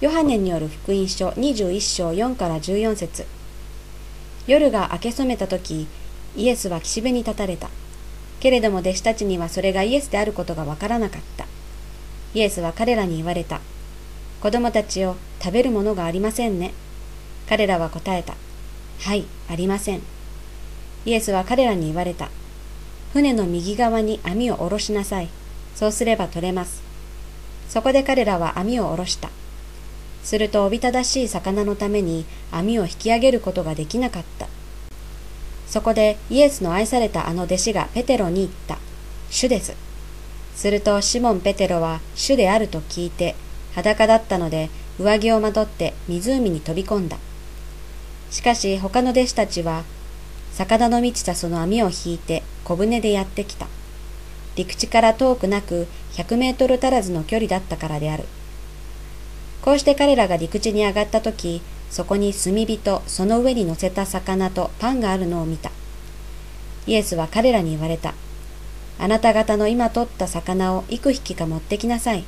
ヨハネによる福音書21章4から14節。夜が明け染めた時イエスは岸辺に立たれた。けれども弟子たちにはそれがイエスであることがわからなかった。イエスは彼らに言われた。子供たちよ食べるものがありませんね。彼らは答えた。はいありません。イエスは彼らに言われた。船の右側に網を下ろしなさい。そうすれば取れます。そこで彼らは網を下ろした。するとおびただしい魚のために網を引き上げることができなかった。そこでイエスの愛されたあの弟子がペテロに言った。主です。するとシモン・ペテロは主であると聞いて裸だったので上着をまとって湖に飛び込んだ。しかし他の弟子たちは魚の満ちたその網を引いて小舟でやってきた。陸地から遠くなく100メートル足らずの距離だったからである。こうして彼らが陸地に上がった時そこに炭火とその上に乗せた魚とパンがあるのを見た。イエスは彼らに言われた。あなた方の今取った魚を幾匹か持ってきなさい。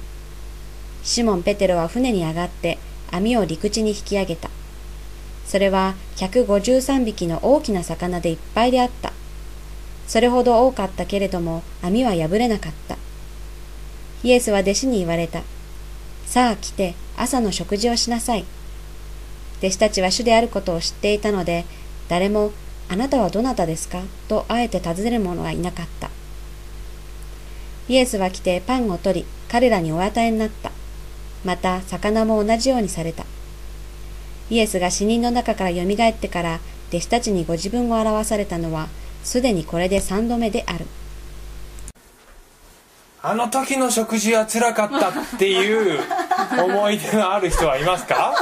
シモン・ペテロは船に上がって網を陸地に引き上げた。それは153匹の大きな魚でいっぱいであった。それほど多かったけれども網は破れなかった。イエスは弟子に言われた。さあ来て朝の食事をしなさい。弟子たちは主であることを知っていたので誰もあなたはどなたですか？とあえて尋ねる者はいなかった。イエスは来てパンを取り彼らにお与えになった。また魚も同じようにされた。イエスが死人の中からよみがえってから弟子たちにご自分を表されたのはすでにこれで三度目である。あの時の食事はつらかったっていう思い出のある人はいますか？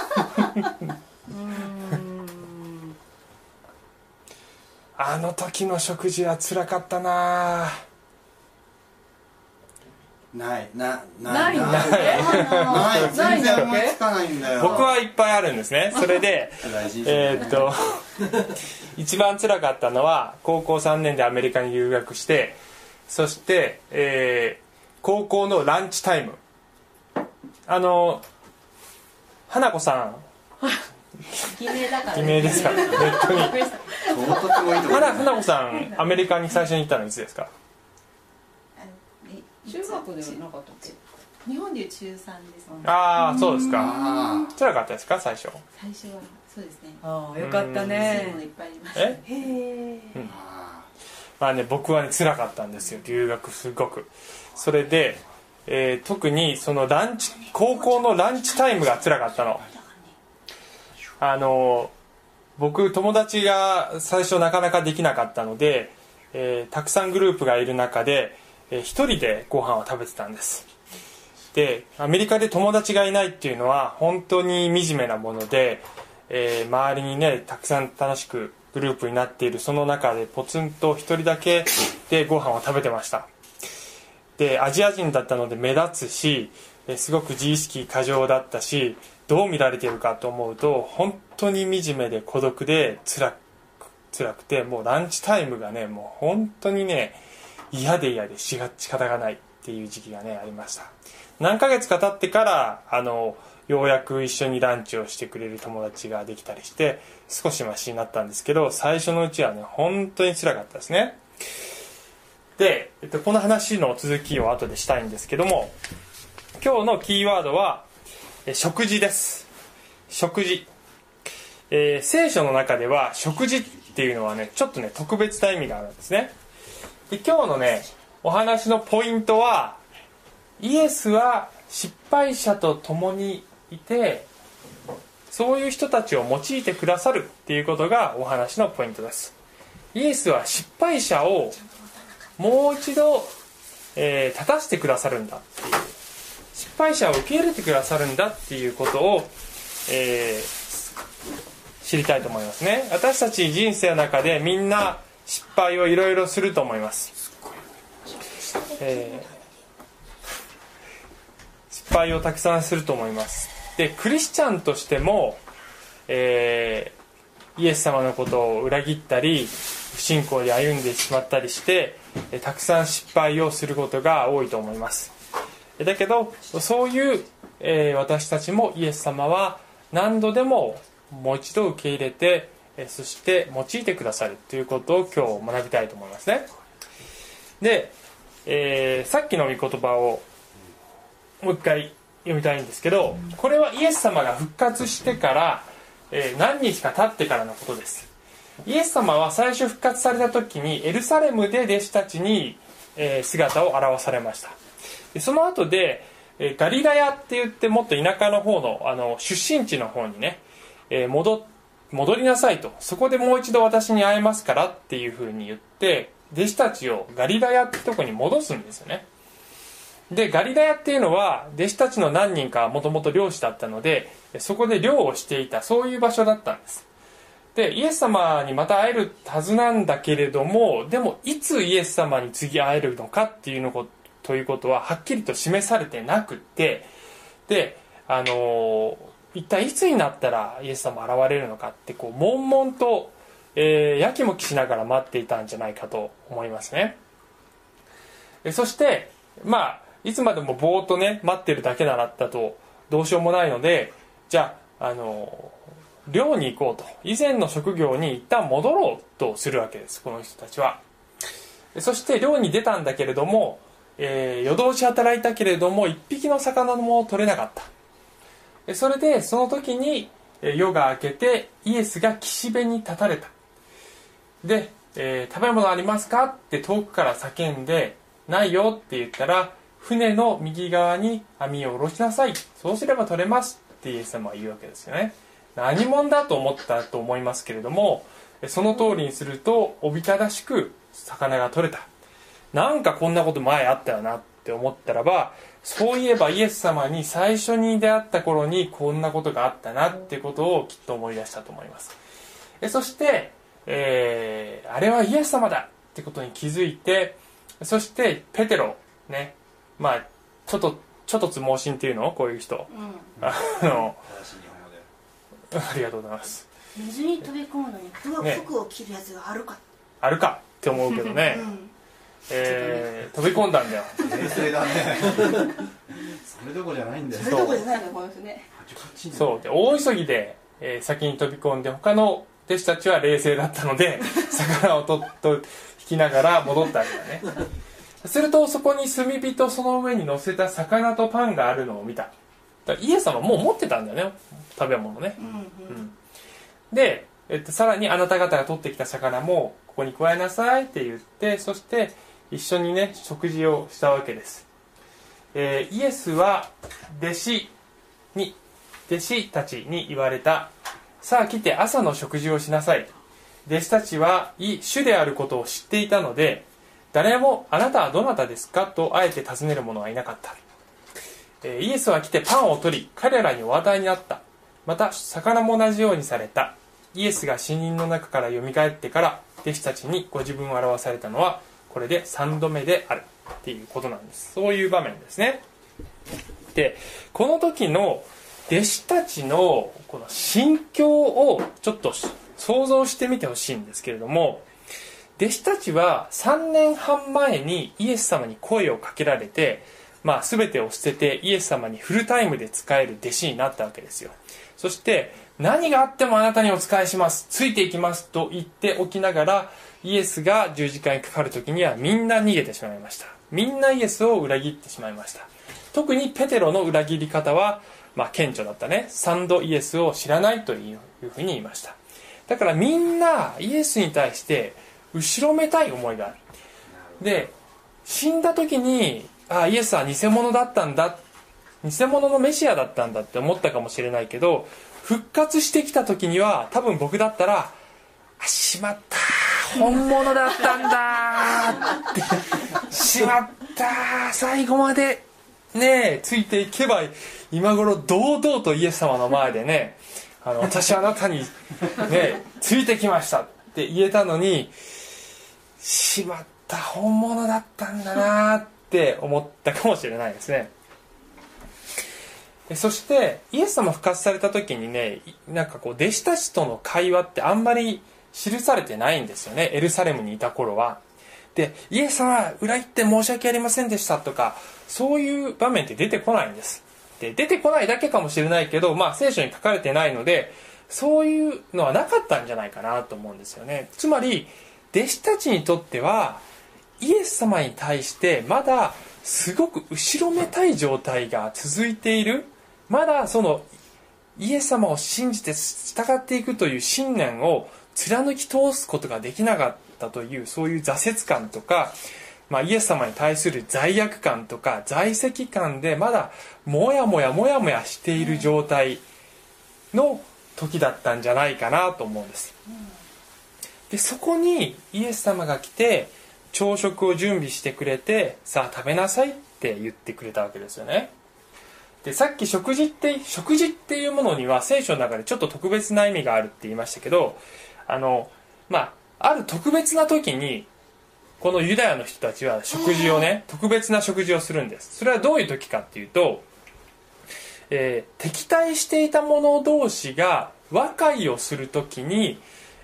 あの時の食事はつらかったな。ないなないんだない。ない 全然思いつかないんだよ。僕はいっぱいあるんですね。それでえーっと 一番つらかったのは高校3年でアメリカに留学してそして、えー高校のランチタイムあの花子さん。偽名だから偽名ですか？ネットに。花花子さんアメリカに最初に行ったのいつですか？中学ではなかったっけ？日本でいう中3ですああそうですか。あ辛かったですか？最初。最初はそうですね。ああよかったね。いっぱいありました。え？へえーあまあね僕はね辛かったんですよ。留学すごく。それで、えー特にそのランチ高校のランチタイムが辛かったの。あの僕友達が最初なかなかできなかったので、えーたくさんグループがいる中で、えー一人でご飯を食べてたんです。でアメリカで友達がいないっていうのは本当に惨めなもので、えー周りにねたくさん楽しくグループになっているその中でポツンと一人だけでご飯を食べてました。でアジア人だったので目立つしすごく自意識過剰だったしどう見られてるかと思うと本当に惨めで孤独で辛く辛くてもうランチタイムがねもう本当にね嫌で嫌でしが仕方がないっていう時期がねありました。何ヶ月か経ってからあのようやく一緒にランチをしてくれる友達ができたりして少しマシになったんですけど最初のうちはね本当に辛かったですね。で、えっと、この話の続きを後でしたいんですけども今日のキーワードは食事です。食事、えー聖書の中では食事っていうのはねちょっとね特別な意味があるんですね。で今日のねお話のポイントはイエスは失敗者と共にいてそういう人たちを用いてくださるっていうことがお話のポイントです。イエスは失敗者をもう一度、えー立たせてくださるんだっていう失敗者を受け入れてくださるんだっていうことを、えー知りたいと思いますね。私たち人生の中でみんな失敗をいろいろすると思います、えー失敗をたくさんすると思います。でクリスチャンとしても、えーイエス様のことを裏切ったり不信仰で歩んでしまったりしてたくさん失敗をすることが多いと思います。だけどそういうえ私たちもイエス様は何度でももう一度受け入れて、そして用いてくださるということを今日学びたいと思いますね。で、えーさっきの御言葉をもう一回読みたいんですけどこれはイエス様が復活してから、えー何日か経ってからのことです。イエス様は最初復活された時にエルサレムで弟子たちに、姿を現されました。その後で、ガリラヤって言ってもっと田舎の方のあの出身地の方にね、戻戻りなさいと。そこでもう一度私に会えますからっていうふうに言って弟子たちをガリラヤってとこに戻すんですよね。でガリラヤっていうのは弟子たちの何人かはもともと漁師だったのでそこで漁をしていたそういう場所だったんです。でイエス様にまた会えるはずなんだけれどもでもいつイエス様に次会えるのかっていうのこということははっきりと示されてなくてであの一体いつになったらイエス様現れるのかってこう悶々と、えーやきもきしながら待っていたんじゃないかと思いますね。そしてまあいつまでもぼーっとね待ってるだけならだとどうしようもないのでじゃああの寮に行こうと。以前の職業に一旦戻ろうとするわけですこの人たちは。そして寮に出たんだけれども、えー夜通し働いたけれども一匹の魚も取れなかった。それでその時に夜が明けてイエスが岸辺に立たれた。で、えー食べ物ありますか?」って遠くから叫んで「ないよ」って言ったら船の右側に網を下ろしなさい。そうすれば取れますってイエス様は言うわけですよね。何者だと思ったと思いますけれどもえその通りにするとおびただしく魚が取れた。なんかこんなこと前あったよなって思ったらばそういえばイエス様に最初に出会った頃にこんなことがあったなってことをきっと思い出したと思います。えそして、えーあれはイエス様だってことに気づいてそしてペテロねまあちょっとちょっとつ盲信っていうの？こういう人。あの正しい日本語でありがとうございます。水に飛び込むのに服,、ね服を着るやつがあるか、あるか。って思うけどね、うん、えー飛び込んだんだよ。冷静だねそれどころじゃないんだよ。それどころじゃないのこの人ね。そう。で大急ぎで、えー先に飛び込んで他の弟子たちは冷静だったので 魚をとっと引きながら戻ったわけだね。するとそこに炭火とその上に乗せた魚とパンがあるのを見ただイエス様もう持ってたんだよね。食べ物ね、うんうん。うん。で、えっと、さらにあなた方が取ってきた魚もここに加えなさいって言ってそして一緒にね食事をしたわけです、えーイエスは弟子に弟子たちに言われた。さあ来て朝の食事をしなさい。弟子たちはい主であることを知っていたので誰もあなたはどなたですかとあえて尋ねる者はいなかった。えーイエスは来てパンを取り彼らにお与えになった。また魚も同じようにされた。イエスが死人の中からよみがえってから弟子たちにご自分を表されたのはこれで3度目である。っていうことなんです。そういう場面ですね。でこの時の弟子たちのこの心境をちょっと想像してみてほしいんですけれども弟子たちは3年半前にイエス様に声をかけられて、まあ、全てを捨ててイエス様にフルタイムで仕える弟子になったわけですよ。そして何があってもあなたにお仕えします。ついていきますと言っておきながらイエスが十字架にかかる時にはみんな逃げてしまいました。みんなイエスを裏切ってしまいました。特にペテロの裏切り方は、まあ、顕著だったね。三度イエスを知らないというふうに言いました。だからみんなイエスに対して後ろめたい思いがある。で死んだ時にあイエスは偽物だったんだ。偽物のメシアだったんだって思ったかもしれないけど復活してきた時には多分僕だったら「あしまった。本物だったんだ」って「しまった。最後までねえついていけば今頃堂々とイエス様の前でね「あの私あなたにねついてきました」って言えたのにしまった。本物だったんだなってって思ったかもしれないですね。そしてイエス様復活された時にねなんかこう弟子たちとの会話ってあんまり記されてないんですよね。エルサレムにいた頃は。でイエス様裏切って申し訳ありませんでしたとかそういう場面って出てこないんです。って出てこないだけかもしれないけど、まあ、聖書に書かれてないのでそういうのはなかったんじゃないかなと思うんですよね。つまり弟子たちにとってはイエス様に対してまだすごく後ろめたい状態が続いている。まだそのイエス様を信じて従っていくという信念を貫き通すことができなかったというそういう挫折感とか、まあ、イエス様に対する罪悪感とか在籍感でまだもやもやもやもやしている状態の時だったんじゃないかなと思うんです。でそこにイエス様が来て朝食を準備してくれてさあ食べなさいって言ってくれたわけですよね。でさっき食事って食事っていうものには聖書の中でちょっと特別な意味があるって言いましたけどあのまあある特別な時にこのユダヤの人たちは食事をね特別な食事をするんです。それはどういう時かっていうと、えー敵対していた者同士が和解をする時に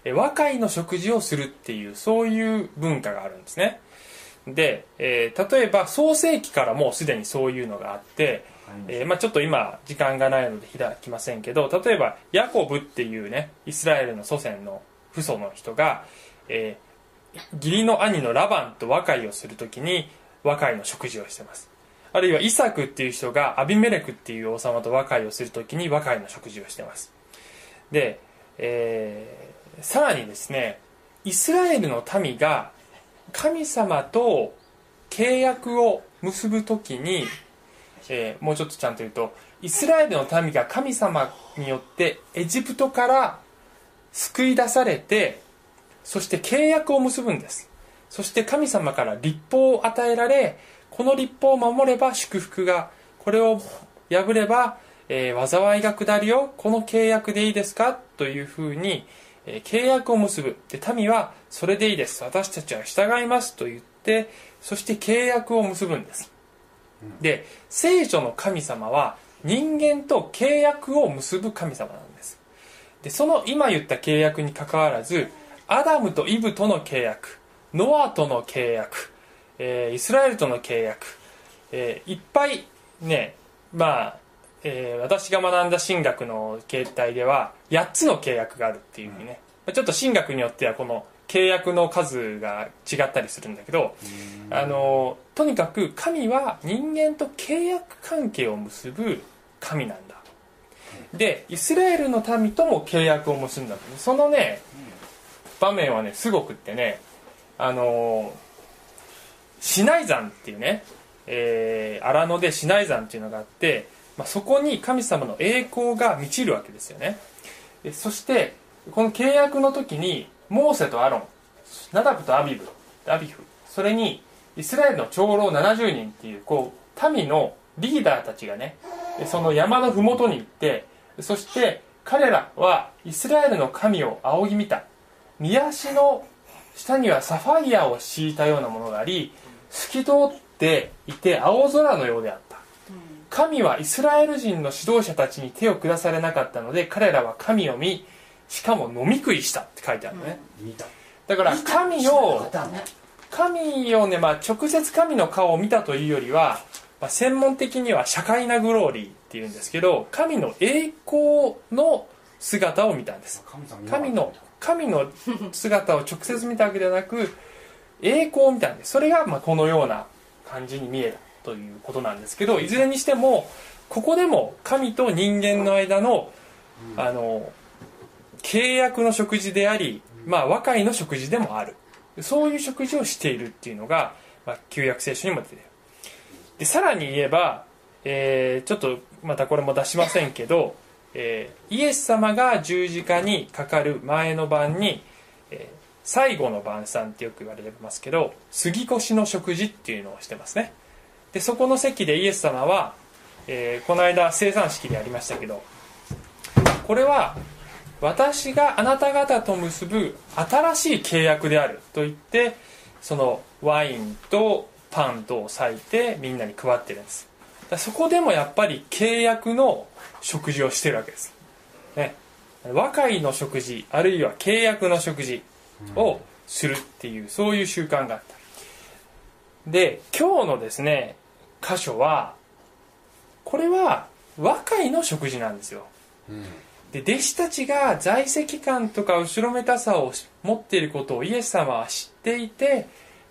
えー和解の食事をするっていうそういう文化があるんですね。で、えー例えば創世紀からもうすでにそういうのがあって、えーまあ、ちょっと今時間がないので開きませんけど例えばヤコブっていうねイスラエルの祖先の父祖の人が、えー義理の兄のラバンと和解をするときに和解の食事をしてます。あるいはイサクっていう人がアビメレクっていう王様と和解をするときに和解の食事をしてます。で、えーさらにですねイスラエルの民が神様と契約を結ぶときに、えーもうちょっとちゃんと言うとイスラエルの民が神様によってエジプトから救い出されてそして契約を結ぶんです。そして神様から立法を与えられこの立法を守れば祝福がこれを破れば、えー災いが下るよ。この契約でいいですか？というふうに、えー契約を結ぶ。で民はそれでいいです。私たちは従いますと言ってそして契約を結ぶんです。で聖書の神様は人間と契約を結ぶ神様なんです。でその今言った契約にかかわらずアダムとイブとの契約ノアとの契約、えーイスラエルとの契約、えーいっぱいねまあ、えー私が学んだ神学の形態では8つの契約があるっていうふうにね、まあちょっと神学によってはこの契約の数が違ったりするんだけどあのとにかく神は人間と契約関係を結ぶ神なんだ。でイスラエルの民とも契約を結んだと。そのね場面はねすごくってねあのシナイ山っていうね、えー荒野でシナイ山っていうのがあって、まあ、そこに神様の栄光が満ちるわけですよね。そしてこの契約の時にモーセとアロンナダブとアビブアビフそれにイスラエルの長老70人っていうこう民のリーダーたちがねその山の麓に行ってそして彼らはイスラエルの神を仰ぎ見た。見足の下にはサファイアを敷いたようなものがあり透き通っていて青空のようであった。神はイスラエル人の指導者たちに手を下されなかったので彼らは神を見しかも飲み食いしたって書いてあるのね、だから神を神をね、まあ、直接神の顔を見たというよりは、まあ、専門的には社会なグローリーっていうんですけど神の栄光の姿を見たんです。神の神の姿を直接見たわけではなく栄光を見たんです。それがまあこのような感じに見えたということなんですけどいずれにしてもここでも神と人間の間のあの契約の食事であり、まあ、和解の食事でもある。そういう食事をしているっていうのが、まあ、旧約聖書にも出てる。でさらに言えば、えーちょっとまたこれも出しませんけど、えーイエス様が十字架にかかる前の晩に、えー最後の晩餐ってよく言われてますけど杉越の食事っていうのをしてますねでそこの席でイエス様は、えーこの間生産式でやりましたけどこれは私があなた方と結ぶ新しい契約であると言ってそのワインとパンとを裂いてみんなに配ってるんです。そこでもやっぱり契約の食事をしてるわけです、ね、和解の食事あるいは契約の食事をするっていうそういう習慣があった。で今日のですね箇所はこれは和解の食事なんですよ。で弟子たちが在籍感とか後ろめたさを持っていることをイエス様は知っていて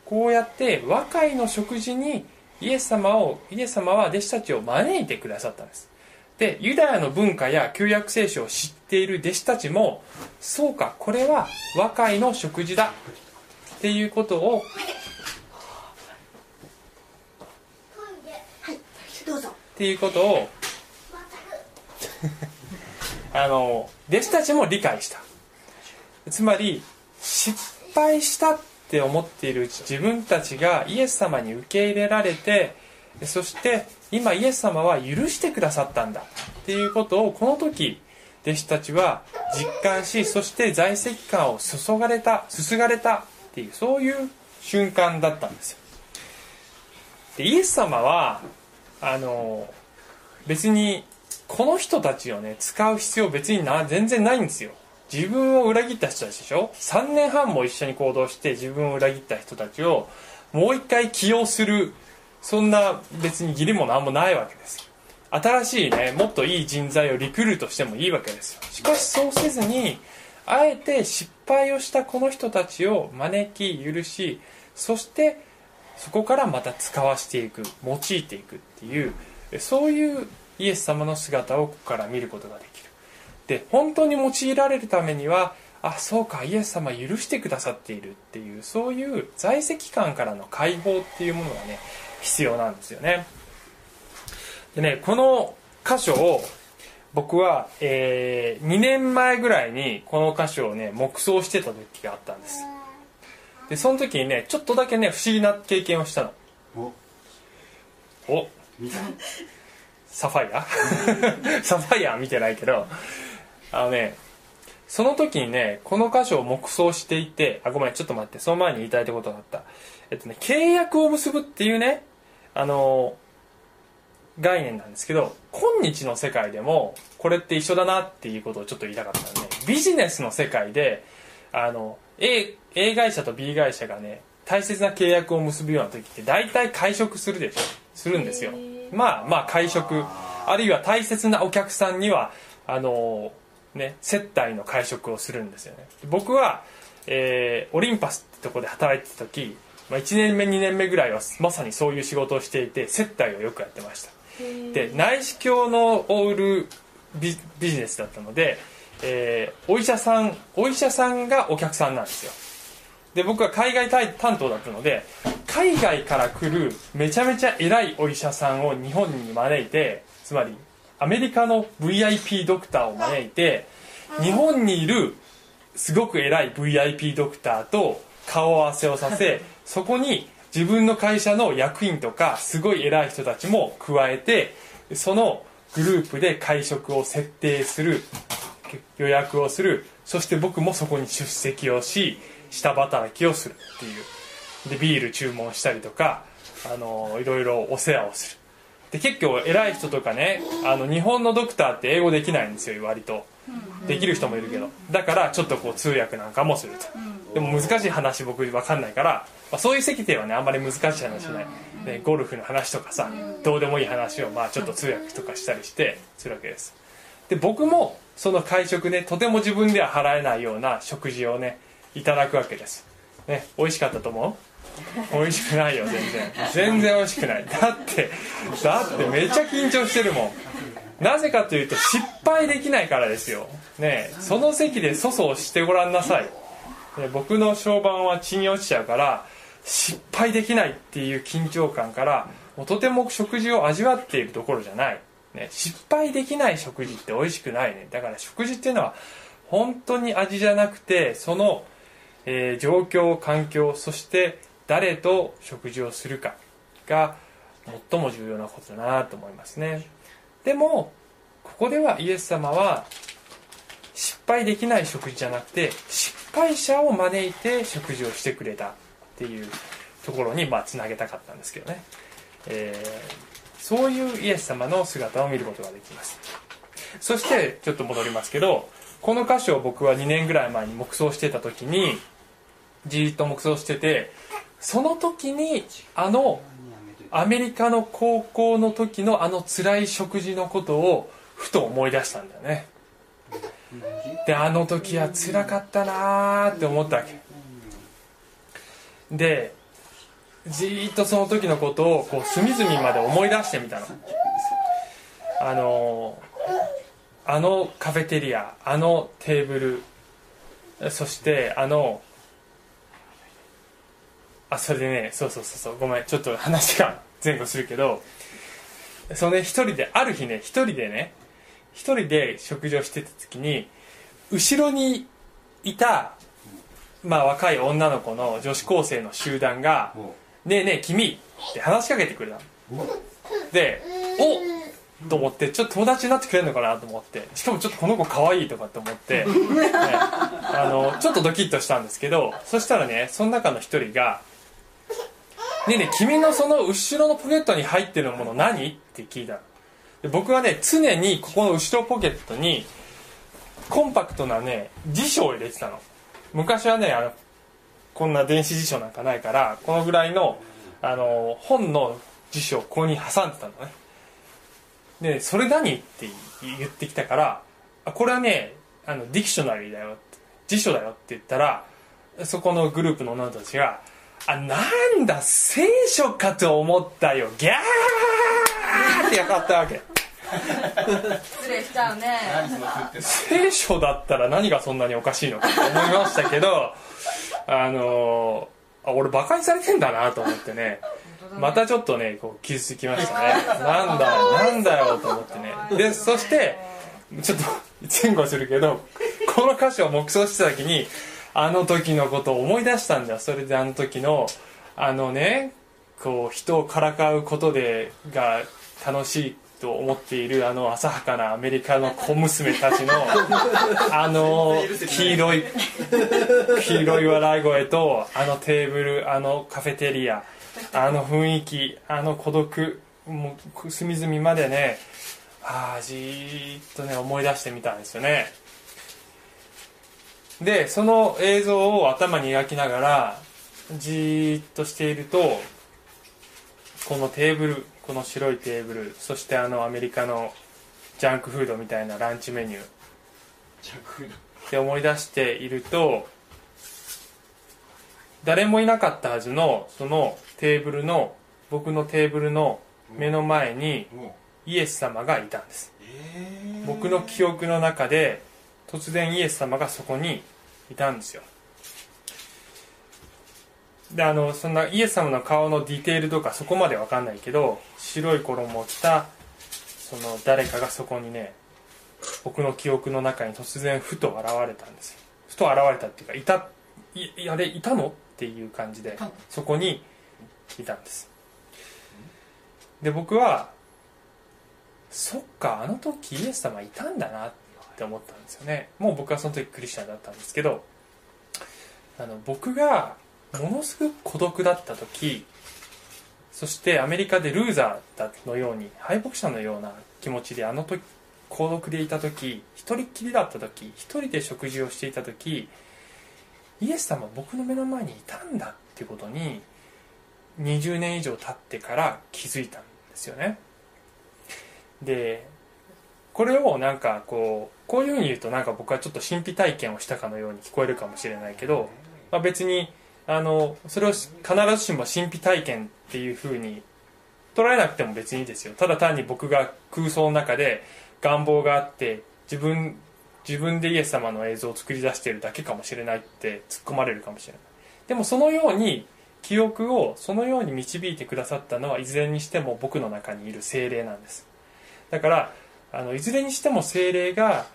こうやって和解の食事にイエス様をイエス様は弟子たちを招いてくださったんです。でユダヤの文化や旧約聖書を知っている弟子たちもそうかこれは和解の食事だっていうことをどうぞ。っていうことを あの弟子たちも理解した。つまり失敗したって思っているうち自分たちがイエス様に受け入れられてそして今イエス様は許してくださったんだっていうことをこの時弟子たちは実感しそして在籍感を注がれたすすがれたっていうそういう瞬間だったんですよ。でイエス様はあの別にこの人たちをね使う必要別にな全然ないんですよ。自分を裏切った人たちでしょ？3年半も一緒に行動して自分を裏切った人たちをもう一回起用するそんな別に義理も何もないわけです新しいねもっといい人材をリクルートしてもいいわけですよ。しかしそうせずにあえて失敗をしたこの人たちを招き許しそしてそこからまた使わしていく用いていく。っていうそういうイエス様の姿をここから見ることができる。で本当に用いられるためにはあそうかイエス様許してくださっているっていうそういう在籍感からの解放っていうものがね必要なんですよね。でねこの箇所を僕は、えー2年前ぐらいにこの箇所をね黙想してた時があったんです。でその時にねちょっとだけね不思議な経験をしたの。おサファイア？サファイア見てないけどあのねその時にねこの箇所を黙想していてあごめんちょっと待ってその前に言いたいことがあった。えっとね契約を結ぶっていうねあの概念なんですけど今日の世界でもこれって一緒だなっていうことをちょっと言いたかったんでビジネスの世界であの A, A 会社と B 会社がね大切な契約を結ぶような時って大体会食するでしょ。するんですよ。まあまあ会食。あるいは大切なお客さんにはあのね接待の会食をするんですよね。僕は、えーオリンパスってとこで働いてた時、まあ、1年目2年目ぐらいはまさにそういう仕事をしていて接待をよくやってました。で内視鏡のを売るビビジネスだったので、えーお医者さんお医者さんがお客さんなんですよで僕は海外担当だったので海外から来るめちゃめちゃ偉いお医者さんを日本に招いてつまりアメリカの VIP ドクターを招いて日本にいるすごく偉い VIP ドクターと顔合わせをさせ そこに自分の会社の役員とかすごい偉い人たちも加えてそのグループで会食を設定する予約をするそして僕もそこに出席をし下働きをするっていう。でビール注文したりとかあのいろいろお世話をする。で結構偉い人とかねあの日本のドクターって英語できないんですよ割と。できる人もいるけど。だからちょっとこう通訳なんかもすると。でも難しい話僕分かんないから、まあ、そういう席ではねあんまり難しい話しない、ね、ゴルフの話とかさどうでもいい話をまあちょっと通訳とかしたりしてするわけです。で僕もその会食ねとても自分では払えないような食事をねいただくわけです。ね美味しかったと思う？美味しくないよ全然。全然美味しくない。だってだってめっちゃ緊張してるもん。なぜかというと失敗できないからですよ。ねえその席で粗相してごらんなさい、ね僕の床板は血に落ちちゃうから失敗できないっていう緊張感からもうとても食事を味わっているところじゃない、ね、失敗できない食事って美味しくないね。だから食事っていうのは本当に味じゃなくてその、えー状況環境そして誰と食事をするかが最も重要なことだなと思いますね。でもここではイエス様は失敗できない食事じゃなくて失敗者を招いて食事をしてくれたっていうところにまあつなげたかったんですけどね、えーそういうイエス様の姿を見ることができます。そしてちょっと戻りますけどこの箇所を僕は2年ぐらい前に黙想してた時にじっと黙想しててその時にあのアメリカの高校の時のあの辛い食事のことをふと思い出したんだよね。であの時は辛かったなーって思ったわけ。でじーっとその時のことをこう隅々まで思い出してみたの。あのあのカフェテリアあのテーブルそしてあのあそれでねそうそうそうそう。ごめんちょっと話が 前後するけどそのね一人である日ね一人でね一人で食事をしてた時に後ろにいたまあ若い女の子の女子高生の集団が「ねえねえ君」って話しかけてくれたの。で「おと思ってちょっと友達になってくれるのかなと思って。しかもちょっとこの子可愛いとかって思って、ねあのちょっとドキッとしたんですけどそしたらねその中の一人が「ねえねえ君のその後ろのポケットに入ってるもの何?」って聞いたで僕はね常にここの後ろポケットにコンパクトなね辞書を入れてたの昔はねあのこんな電子辞書なんかないからこのぐらいのあの本の辞書をここに挟んでたのねで「それ何?」って言ってきたからあこれはねあのディクショナリーだよ辞書だよって言ったらそこのグループの女たちが「あなんだ聖書かと思ったよ。ギャー!」ってやかったわけ。失礼しちゃうね。聖書だったら何がそんなにおかしいのかと思いましたけどあのあ俺バカにされてんだなと思ってね。またちょっとねこう傷つきましたね。なんだよ なんだよと思ってね。でそしてちょっと前後するけどこの歌詞を黙想してた時にあの時のことを思い出したんだ。よそれであの時のあのねこう人をからかうことでが楽しいと思っているあの浅はかなアメリカの小娘たちの あの黄色い黄色い笑い声とあのテーブルあのカフェテリアあの雰囲気あの孤独もう隅々までねああじーっとね思い出してみたんですよねでその映像を頭に描きながらじーっとしているとこのテーブルこの白いテーブルそしてあのアメリカのジャンクフードみたいなランチメニュー。って思い出していると誰もいなかったはずのそのテーブルの僕のテーブルの目の前にイエス様がいたんです。僕の記憶の中で突然イエス様がそこにいたんですよ。であのそんなイエス様の顔のディテールとかそこまで分かんないけど白い衣を着たその誰かがそこにね僕の記憶の中に突然ふと現れたんですよ。ふと現れたっていうかいたいあれいたのっていう感じでそこにいたんです。で僕はそっかあの時イエス様いたんだなってって思ったんですよね。もう僕はその時クリスチャンだったんですけどあの僕がものすごく孤独だった時そしてアメリカでルーザーだのように敗北者のような気持ちであの時孤独でいた時一人っきりだった時一人で食事をしていた時イエス様は僕の目の前にいたんだっていうことに20年以上経ってから気づいたんですよね。でこれをなんかこうこういうふうに言うとなんか僕はちょっと神秘体験をしたかのように聞こえるかもしれないけど、まあ、別にあのそれを必ずしも神秘体験っていうふうに捉えなくても別にですよ。ただ単に僕が空想の中で願望があって自分自分でイエス様の映像を作り出してるだけかもしれないって突っ込まれるかもしれない。でもそのように記憶をそのように導いてくださったのはいずれにしても僕の中にいる精霊なんです。だからあのいずれにしても精霊が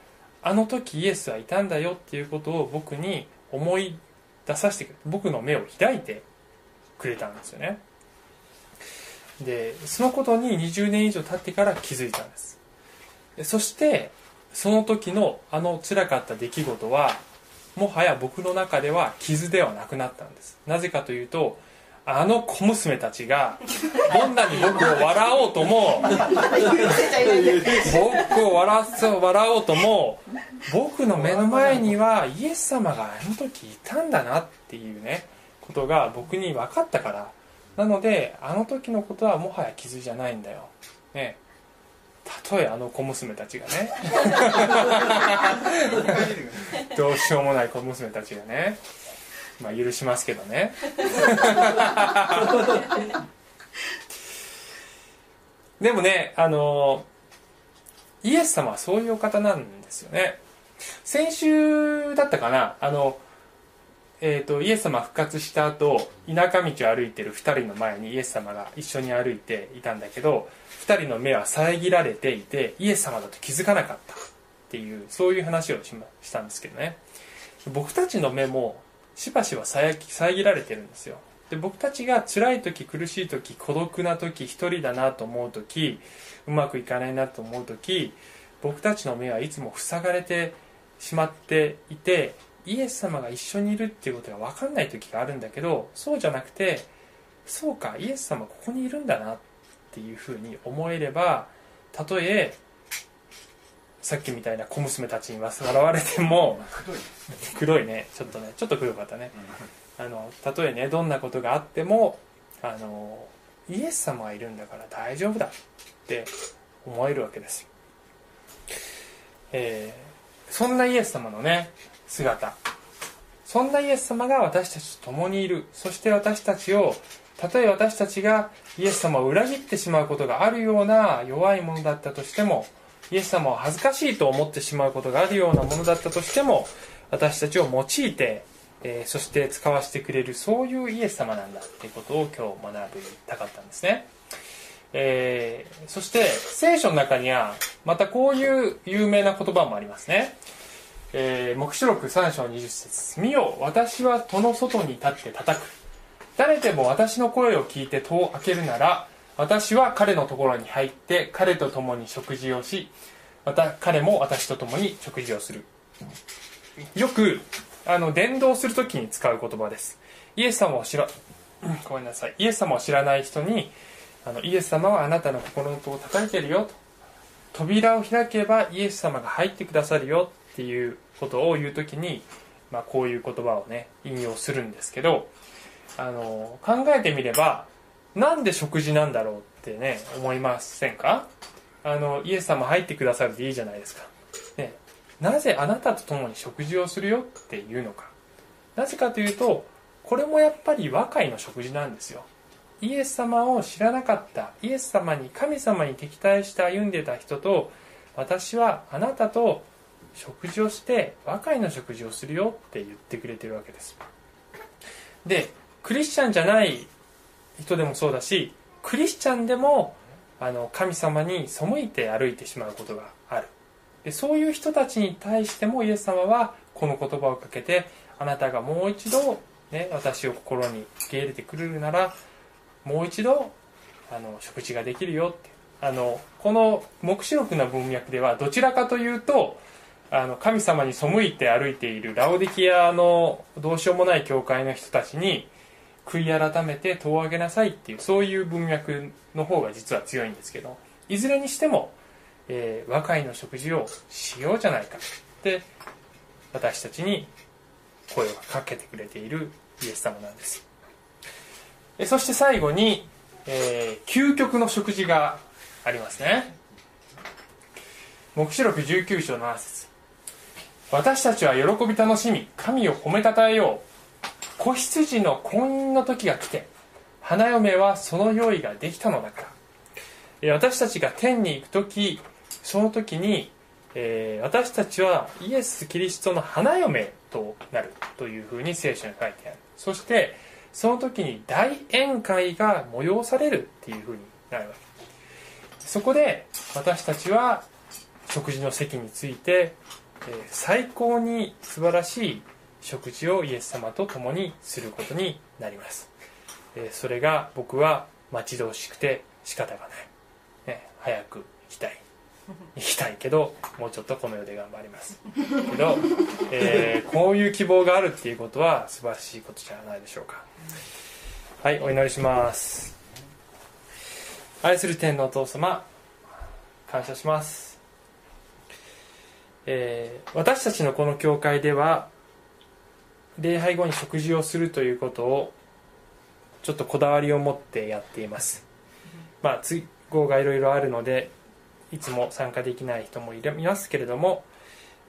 あの時イエスはいたんだよっていうことを僕に思い出させてくれ僕の目を開いてくれたんですよね。でそのことに20年以上経ってから気づいたんです。そしてその時のあの辛かった出来事はもはや僕の中では傷ではなくなったんです。なぜかというとあの小娘たちがどんなに僕を笑おうとも 僕を笑わ笑おうとも僕の目の前にはイエス様があの時いたんだなっていうねことが僕に分かったから。なのであの時のことはもはや傷じゃないんだよ、ね、たとえあの小娘たちがね。どうしようもない小娘たちがねまあ許しますけどね。でもねあのイエス様はそういうお方なんですよね。先週だったかなあのえーと、イエス様復活した後田舎道を歩いてる2人の前にイエス様が一緒に歩いていたんだけど2人の目は遮られていてイエス様だと気づかなかったっていうそういう話をしましたんですけどね。僕たちの目もしばしば遮られてるんですよ。で僕たちが辛い時苦しい時孤独な時一人だなと思う時うまくいかないなと思う時僕たちの目はいつも塞がれてしまっていてイエス様が一緒にいるっていうことが分かんない時があるんだけどそうじゃなくてそうかイエス様ここにいるんだなっていうふうに思えればたとえさっきみたいな小娘たちに笑われても黒いね。ちょっとねちょっと黒かったね。あのたとえねどんなことがあってもあのイエス様がいるんだから大丈夫だって思えるわけです、えー、そんなイエス様のね姿。そんなイエス様が私たちと共にいる。そして私たちをたとえ私たちがイエス様を裏切ってしまうことがあるような弱いものだったとしてもイエス様を恥ずかしいと思ってしまうことがあるようなものだったとしても私たちを用いて、えー、そして使わせてくれるそういうイエス様なんだっていうことを今日学びたかったんですね、えー、そして聖書の中にはまたこういう有名な言葉もありますね。えー、黙示録3章20節。見よ私は戸の外に立って叩く。誰でも私の声を聞いて戸を開けるなら私は彼のところに入って彼と共に食事をしまた彼も私と共に食事をする。よくあの伝道する時に使う言葉です。イエス様を知らごめんなさい。イエス様を知らない人にあのイエス様はあなたの心の戸を叩いてるよ。と扉を開けばイエス様が入ってくださるよっていうことを言う時に、まあ、こういう言葉をね引用するんですけどあの考えてみればなんで食事なんだろうってね思いませんか？あのイエス様入ってくださるでいいじゃないですか、ね、なぜあなたと共に食事をするよっていうのか。なぜかというとこれもやっぱり和解の食事なんですよ。イエス様を知らなかったイエス様に神様に敵対して歩んでた人と私はあなたと食事をして和解の食事をするよって言ってくれてるわけです。でクリスチャンじゃない人でもそうだしクリスチャンでもあの神様に背いて歩いてしまうことがある。でそういう人たちに対してもイエス様はこの言葉をかけてあなたがもう一度、ね、私を心に受け入れてくれるならもう一度あの食事ができるよって。あのこの黙示録の文脈ではどちらかというとあの神様に背いて歩いているラオディキアのどうしようもない教会の人たちに悔い改めて戸を上げなさいっていうそういう文脈の方が実は強いんですけどいずれにしても、えー、和解の食事をしようじゃないかって私たちに声をかけてくれているイエス様なんです。そして最後に、えー、究極の食事がありますね。黙示録19章の7節私たちは喜び楽しみ神を褒めたたえよう。子羊の婚姻の時が来て花嫁はその用意ができたのだから。私たちが天に行く時その時に、えー、私たちはイエス・キリストの花嫁となるというふうに聖書に書いてある。そしてその時に大宴会が催されるっていうふうになるわけ。そこで私たちは食事の席についてえ最高に素晴らしい食事をイエス様と共にすることになります、えそれが僕は待ち遠しくて仕方がない、ね、早く行きたい。行きたいけどもうちょっとこの世で頑張ります。けど、えー、こういう希望があるっていうことは素晴らしいことじゃないでしょうか。はいお祈りします。愛する天のお父様感謝します。えー、私たちのこの教会では礼拝後に食事をするということをちょっとこだわりを持ってやっています。まあ都合がいろいろあるのでいつも参加できない人もいますけれども、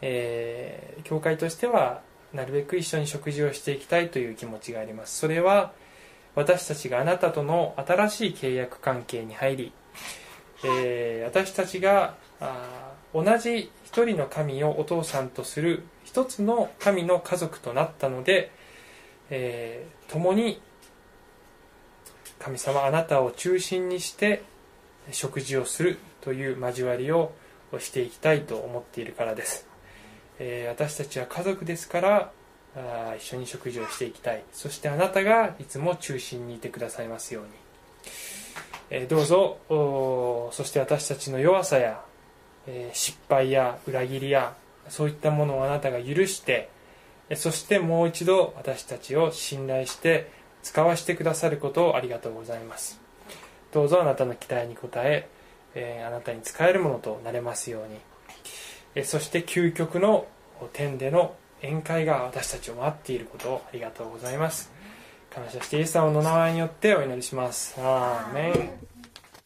えー教会としてはなるべく一緒に食事をしていきたいという気持ちがあります。それは私たちがあなたとの新しい契約関係に入り、えー私たちがあー同じ一人の神をお父さんとする一つの神の家族となったので、えー共に神様あなたを中心にして食事をするという交わりをしていきたいと思っているからです、えー私たちは家族ですからあ一緒に食事をしていきたい。そしてあなたがいつも中心にいてくださいますように、えーどうぞ。そして私たちの弱さや、え失敗や裏切りやそういったものをあなたが許してそしてもう一度私たちを信頼して使わせてくださることをありがとうございます。どうぞあなたの期待に応ええあなたに使えるものとなれますように。えそして究極の天での宴会が私たちを待っていることをありがとうございます。感謝してイエス様の名前によってお祈りします。アーメン。